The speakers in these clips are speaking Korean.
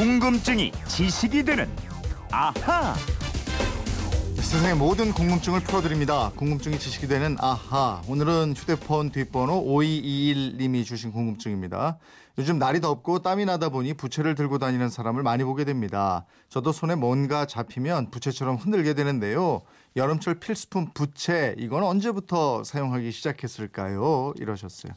궁금증이 지식이 되는 아하. 세상의 모든 궁금증을 풀어드립니다. 궁금증이 지식이 되는 아하. 오늘은 휴대폰 뒷번호 5221님이 주신 궁금증입니다. 요즘 날이 덥고 땀이 나다 보니 부채를 들고 다니는 사람을 많이 보게 됩니다. 저도 손에 뭔가 잡히면 부채처럼 흔들게 되는데요. 여름철 필수품 부채, 이건 언제부터 사용하기 시작했을까요? 이러셨어요.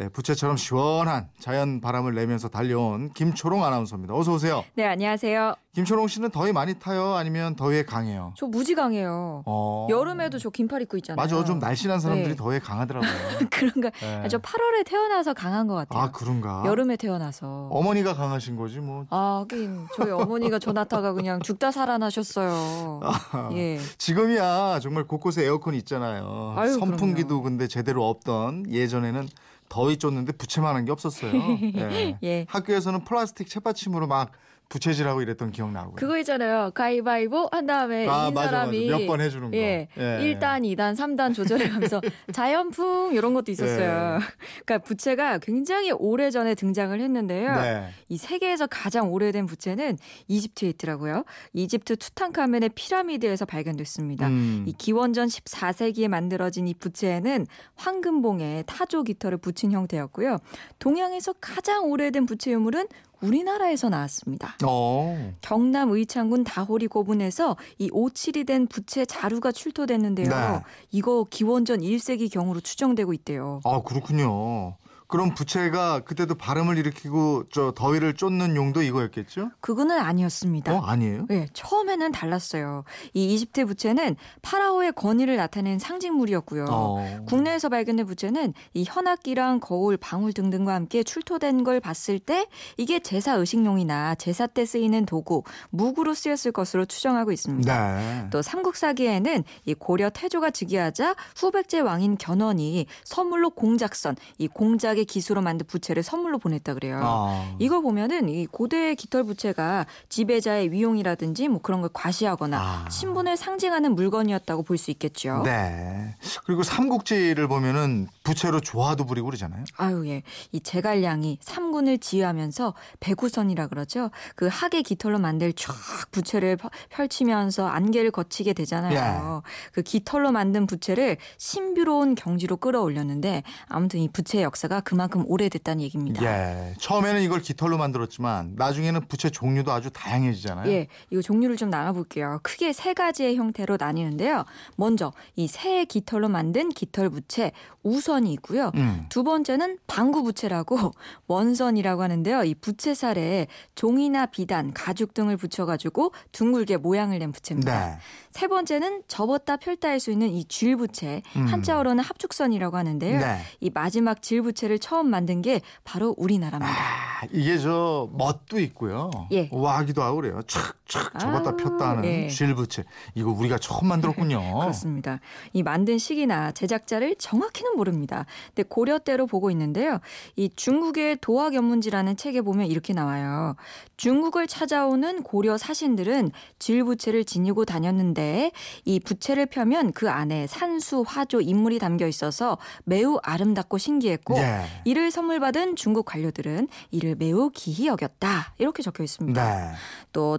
예, 부채처럼 시원한 자연 바람을 내면서 달려온 김초롱 아나운서입니다. 어서 오세요. 네, 안녕하세요. 김초롱 씨는 더위 많이 타요? 아니면 더위에 강해요? 저 무지 강해요. 어. 여름에도 저 긴팔 입고 있잖아요. 맞아, 좀 날씬한 사람들이 네. 더위에 강하더라고요. 그런가? 네. 아, 저 8월에 태어나서 강한 것 같아요. 아, 그런가? 여름에 태어나서. 어머니가 강하신 거지 뭐. 아, 하긴 저희 어머니가 전화타가 그냥 죽다 살아나셨어요. 예. 지금이야 정말 곳곳에 에어컨 있잖아요. 아유, 선풍기도 그럼요. 근데 제대로 없던 예전에는 더위 쫓는데 부채만한 게 없었어요. 예. 예. 학교에서는 플라스틱 채받침으로 막 부채질하고 이랬던 기억 나고요. 그거 있잖아요. 가위바위보 한 다음에 아, 맞아, 사람이 맞아. 몇번 해주는 거. 예. 예. 1단, 2단, 3단 조절해가면서 자연풍 이런 것도 있었어요. 예. 그러니까 부채가 굉장히 오래 전에 등장을 했는데요. 네. 이 세계에서 가장 오래된 부채는 이집트에 있더라고요. 이집트 투탕카멘의 피라미드에서 발견됐습니다. 음. 이 기원전 14세기에 만들어진 이 부채에는 황금봉에 타조 깃털을 붙인 형태였고요. 동양에서 가장 오래된 부채 유물은 우리나라에서 나왔습니다. 어. 경남 의창군 다호리 고분에서 이 오칠이 된 부채 자루가 출토됐는데요. 네. 이거 기원전 1세기 경으로 추정되고 있대요. 아, 그렇군요. 그럼 부채가 그때도 바람을 일으키고 저 더위를 쫓는 용도 이거였겠죠? 그거는 아니었습니다. 어, 아니에요? 네, 처음에는 달랐어요. 이 이집트 부채는 파라오의 권위를 나타내는 상징물이었고요. 어. 국내에서 발견된 부채는 이 현악기랑 거울, 방울 등등과 함께 출토된 걸 봤을 때 이게 제사 의식용이나 제사 때 쓰이는 도구, 무구로 쓰였을 것으로 추정하고 있습니다. 네. 또 삼국사기에는 이 고려 태조가 즉위하자 후백제 왕인 견훤이 선물로 공작선, 이 공작의 기수로 만든 부채를 선물로 보냈다 그래요. 아. 이걸 보면은 이 고대 깃털 부채가 지배자의 위용이라든지 뭐 그런 걸 과시하거나 아. 신분을 상징하는 물건이었다고 볼 수 있겠죠. 네. 그리고 삼국지를 보면은 부채로 조화도 부리고 그러잖아요. 아유 예. 이 제갈량이 삼군을 지휘하면서 배구선이라 그러죠. 그 하계 깃털로 만들 쫙 부채를 펴- 펼치면서 안개를 거치게 되잖아요. 그 깃털로 만든 부채를 신비로운 경지로 끌어올렸는데 아무튼 이 부채의 역사가 그만큼 오래됐다는 얘기입니다. 예. 처음에는 이걸 깃털로 만들었지만 나중에는 부채 종류도 아주 다양해지잖아요. 예, 이거 종류를 좀 나눠 볼게요. 크게 세 가지의 형태로 나뉘는데요. 먼저 이 새 깃털로 만든 깃털 부채 우선이 있고요. 음. 두 번째는 방구 부채라고 원선이라고 하는데요. 이 부채살에 종이나 비단, 가죽 등을 붙여 가지고 둥글게 모양을 낸 부채입니다. 네. 세 번째는 접었다 펼다 할 수 있는 이 쥐부채, 음. 한자어로는 합축선이라고 하는데요. 네. 이 마지막 쥐부채를 처음 만든 게 바로 우리나라입니다. 아, 이게 저 멋도 있고요. 예. 와기도 하고 그래요. 촥 촥 접었다 아우, 폈다 하는 예. 쥘부채. 이거 우리가 처음 만들었군요. 그렇습니다. 이 만든 시기나 제작자를 정확히는 모릅니다. 근데 고려 때로 보고 있는데요. 이 중국의 도화 견문지라는 책에 보면 이렇게 나와요. 중국을 찾아오는 고려 사신들은 질부채를 지니고 다녔는데 이 부채를 펴면 그 안에 산수, 화조, 인물이 담겨 있어서 매우 아름답고 신기했고 예. 이를 선물 받은 중국 관료들은 이를 매우 기히 여겼다. 이렇게 적혀 있습니다. 네. 또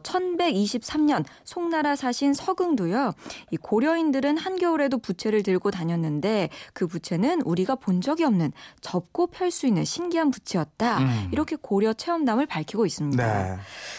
1123년 송나라 사신 서긍도요. 이 고려인들은 한겨울에도 부채를 들고 다녔는데 그 부채는 우리가 본 적이 없는 접고 펼 수 있는 신기한 부채였다. 음. 이렇게 고려 체험담을 밝히고 있습니다. 네.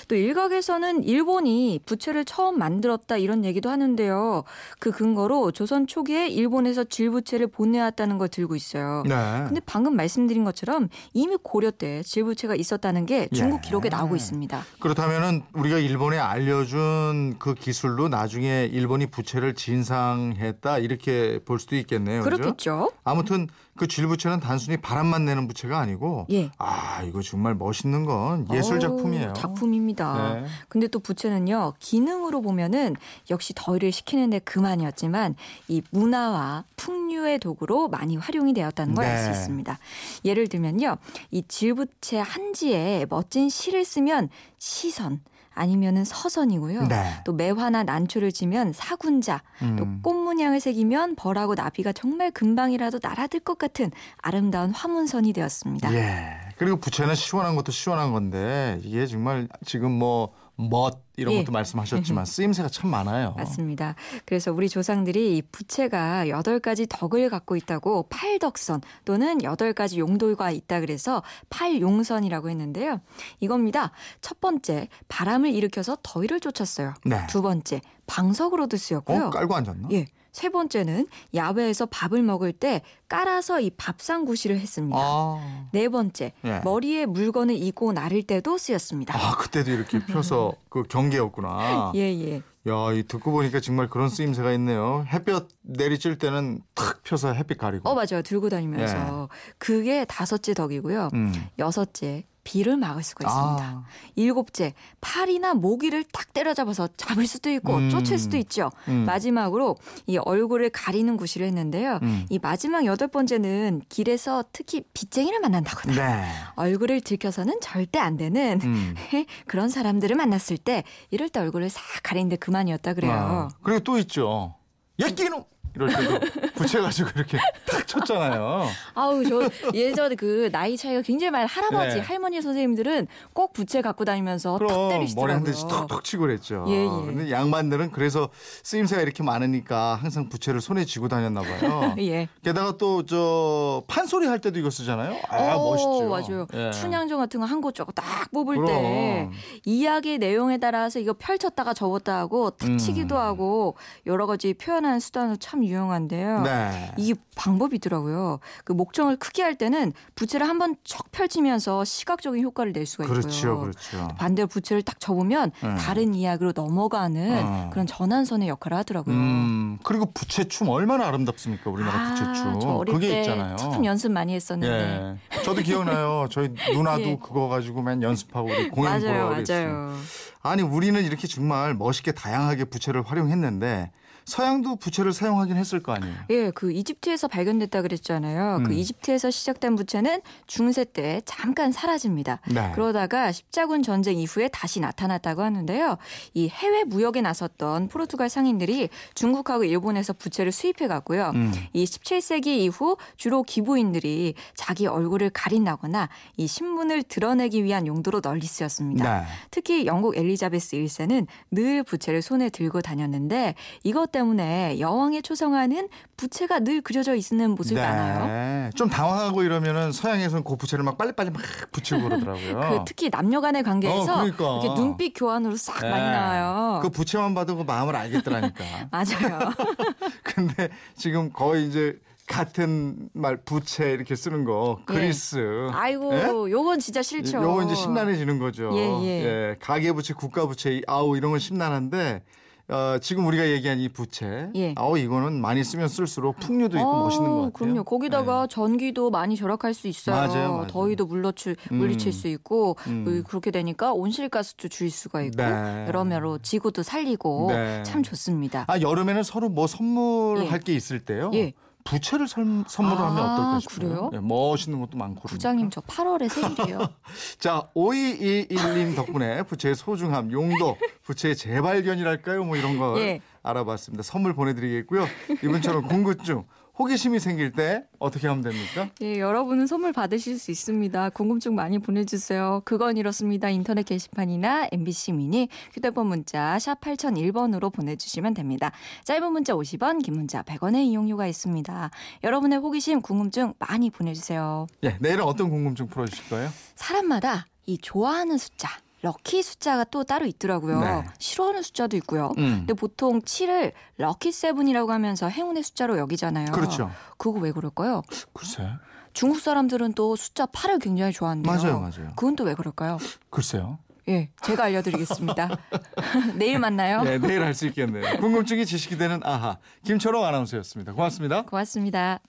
또 일각에서는 일본이 부채를 처음 만들었다 이런 얘기도 하는데요. 그 근거로 조선 초기에 일본에서 질부채를 보내왔다는 걸 들고 있어요. 네. 근데 방금 말씀드린 것처럼 이미 고려 때 질부채가 있었다는 게 중국 예. 기록에 나오고 있습니다. 그렇다면은 우리가 일본에 알려준 그 기술로 나중에 일본이 부채를 진상했다 이렇게 볼 수도 있겠네요. 그죠? 그렇겠죠? 아무튼 그 쥘부채는 단순히 바람만 내는 부채가 아니고 예. 아 이거 정말 멋있는 건 예술 작품이에요. 작품입니다. 네. 근데 또 부채는요 기능으로 보면은 역시 더위를 식히는데 그만이었지만 이 문화와 풍류의 도구로 많이 활용이 되었다는 걸 알수 네. 있습니다. 예를 들면요 이 질부채 한지에 멋진 시를 쓰면 시선 아니면은 서선이고요. 네. 또 매화나 난초를 지면 사군자, 또 음. 꽃문양을 새기면 벌하고 나비가 정말 금방이라도 날아들 것 같은 아름다운 화문선이 되었습니다. 예. 그리고 부채는 시원한 것도 시원한 건데 이게 정말 지금 뭐 멋 이런 예. 것도 말씀하셨지만 쓰임새가 참 많아요. 맞습니다. 그래서 우리 조상들이 이 부채가 여덟 가지 덕을 갖고 있다고 팔덕선 또는 여덟 가지 용도가 있다 그래서 팔용선이라고 했는데요. 이겁니다. 첫 번째, 바람을 일으켜서 더위를 쫓았어요. 네. 두 번째, 방석으로도 쓰였고요. 어? 깔고 앉았나? 예. 세 번째는 야외에서 밥을 먹을 때 깔아서 이 밥상구시를 했습니다. 아. 네 번째, 예. 머리에 물건을 이고 나를 때도 쓰였습니다. 아, 그때도 이렇게 펴서 그 경계였구나. 예, 예. 야, 이 듣고 보니까 정말 그런 쓰임새가 있네요. 햇볕 내리쬐 때는 탁 펴서 햇빛 가리고. 어, 맞아요. 들고 다니면서. 그게 다섯째 덕이고요. 음. 여섯째, 비를 막을 수가 있습니다. 아. 일곱째, 팔이나 모기를 딱 때려잡아서 잡을 수도 있고 음. 쫓을 수도 있죠. 음. 마지막으로 이 얼굴을 가리는 구실을 했는데요. 음. 이 마지막 여덟 번째는 길에서 특히 빚쟁이를 만난다거나 네. 얼굴을 들켜서는 절대 안 되는 음. 그런 사람들을 만났을 때 이럴 때 얼굴을 싹 가리는데 그만이었다 그래요. 아, 그리고 또 있죠. 예끼놈 이럴 때도 부채가지고 이렇게 탁 쳤잖아요. 아우 저 예전에 그 나이 차이가 굉장히 많은 할아버지 네. 할머니 선생님들은 꼭 부채 갖고 다니면서 탁 때리시더라고요. 머리 한 대씩 톡톡 치고 그랬죠. 예, 예. 근데 양반들은 그래서 쓰임새가 이렇게 많으니까 항상 부채를 손에 쥐고 다녔나 봐요. 예. 게다가 또 저 판소리 할 때도 이거 쓰잖아요. 아 어, 멋있죠. 맞아요. 예. 춘향전 같은 거 한 곳 저거 딱 뽑을 그럼. 때 이야기의 내용에 따라서 이거 펼쳤다가 접었다 하고 탁 치기도 음. 하고 여러 가지 표현하는 수단으로 참 유용한데요. 네. 이게 방법이 있더라고요. 그 목청을 크게 할 때는 부채를 한번 척 펼치면서 시각적인 효과를 낼 수가 있고요. 그렇죠, 그렇죠. 반대로 부채를 딱 접으면 음. 다른 이야기로 넘어가는 어. 그런 전환선의 역할을 하더라고요. 음 그리고 부채춤 얼마나 아름답습니까 우리나라 아, 부채춤. 저 어릴 그게 때 있잖아요. 참 연습 많이 했었는데. 예. 저도 기억나요. 저희 누나도 예. 그거 가지고 맨 연습하고 우리 공연 보러 그랬어요. 아니 우리는 이렇게 정말 멋있게 다양하게 부채를 활용했는데 서양도 부채를 사용하긴 했을 거 아니에요. 예, 그 이집트에서 발견됐다 그랬잖아요. 그 음. 이집트에서 시작된 부채는 중세 때 잠깐 사라집니다. 네. 그러다가 십자군 전쟁 이후에 다시 나타났다고 하는데요. 이 해외 무역에 나섰던 포르투갈 상인들이 중국하고 일본에서 부채를 수입해 갔고요. 음. 이 17세기 이후 주로 기부인들이 자기 얼굴을 가린다거나 이 신분을 드러내기 위한 용도로 널리 쓰였습니다. 네. 특히 영국 엘리자베스 1세는 늘 부채를 손에 들고 다녔는데 이것 때문에 여왕에 초성하는 부채가 늘 그려져 있는 모습이 많아요. 네. 좀 당황하고 이러면은 서양에서는 그 부채를 막 빨리빨리 막 붙이고 그러더라고요. 그 특히 남녀 간의 관계에서 어, 그러니까. 이렇게 눈빛 교환으로 싹 네. 많이 나와요. 그 부채만 봐도 그 마음을 알겠더라니까. 맞아요. 근데 지금 거의 이제 같은 말 부채 이렇게 쓰는 거 예. 그리스. 아이고, 예? 요건 진짜 싫죠. 요거 이제 심란해지는 거죠. 예, 예. 가계 부채, 국가 부채, 아우 이런 건 심란한데 어, 지금 우리가 얘기한 이 부채, 예. 아우 이거는 많이 쓰면 쓸수록 풍류도 있고 멋있는 것 같아요. 그럼요. 거기다가 전기도 많이 절약할 수 있어요. 맞아요, 맞아요. 더위도 물러칠, 음. 물리칠 수 있고 음. 그- 그렇게 되니까 온실가스도 줄일 수가 있고 네. 여러모로 지구도 살리고 네. 참 좋습니다. 아 여름에는 서로 뭐 선물할 예. 게 있을 때요. 예. 부채를 선, 선물을 아, 하면 어떨까 싶어요. 그래요? 네, 멋있는 것도 많고. 부장님 저 8월에 생일이에요. 자, 5221님 덕분에 부채의 소중함, 용도, 부채의 재발견이랄까요? 뭐 이런 거 예. 알아봤습니다. 선물 보내드리겠고요. 이분처럼 궁금증, 호기심이 생길 때 어떻게 하면 됩니까? 예, 여러분은 선물 받으실 수 있습니다. 궁금증 많이 보내주세요. 그건 이렇습니다. 인터넷 게시판이나 MBC 미니 휴대폰 문자 샵 8001번으로 보내주시면 됩니다. 짧은 문자 50원, 긴 문자 100원의 이용료가 있습니다. 여러분의 호기심, 궁금증 많이 보내주세요. 예, 내일은 어떤 궁금증 풀어주실 거예요? 사람마다 이 좋아하는 숫자, 럭키 숫자가 또 따로 있더라고요. 네. 싫어하는 숫자도 있고요. 음. 근데 보통 7을 럭키 세븐이라고 하면서 행운의 숫자로 여기잖아요. 그렇죠. 그거 왜 그럴까요? 글쎄. 중국 사람들은 또 숫자 8을 굉장히 좋아한대요. 맞아요, 맞아요. 그건 또 왜 그럴까요? 글쎄요. 예, 제가 알려드리겠습니다. 내일 만나요. 네, 내일 할 수 있겠네요. 궁금증이 지식이 되는 아하. 김철호 아나운서였습니다. 고맙습니다. 고맙습니다.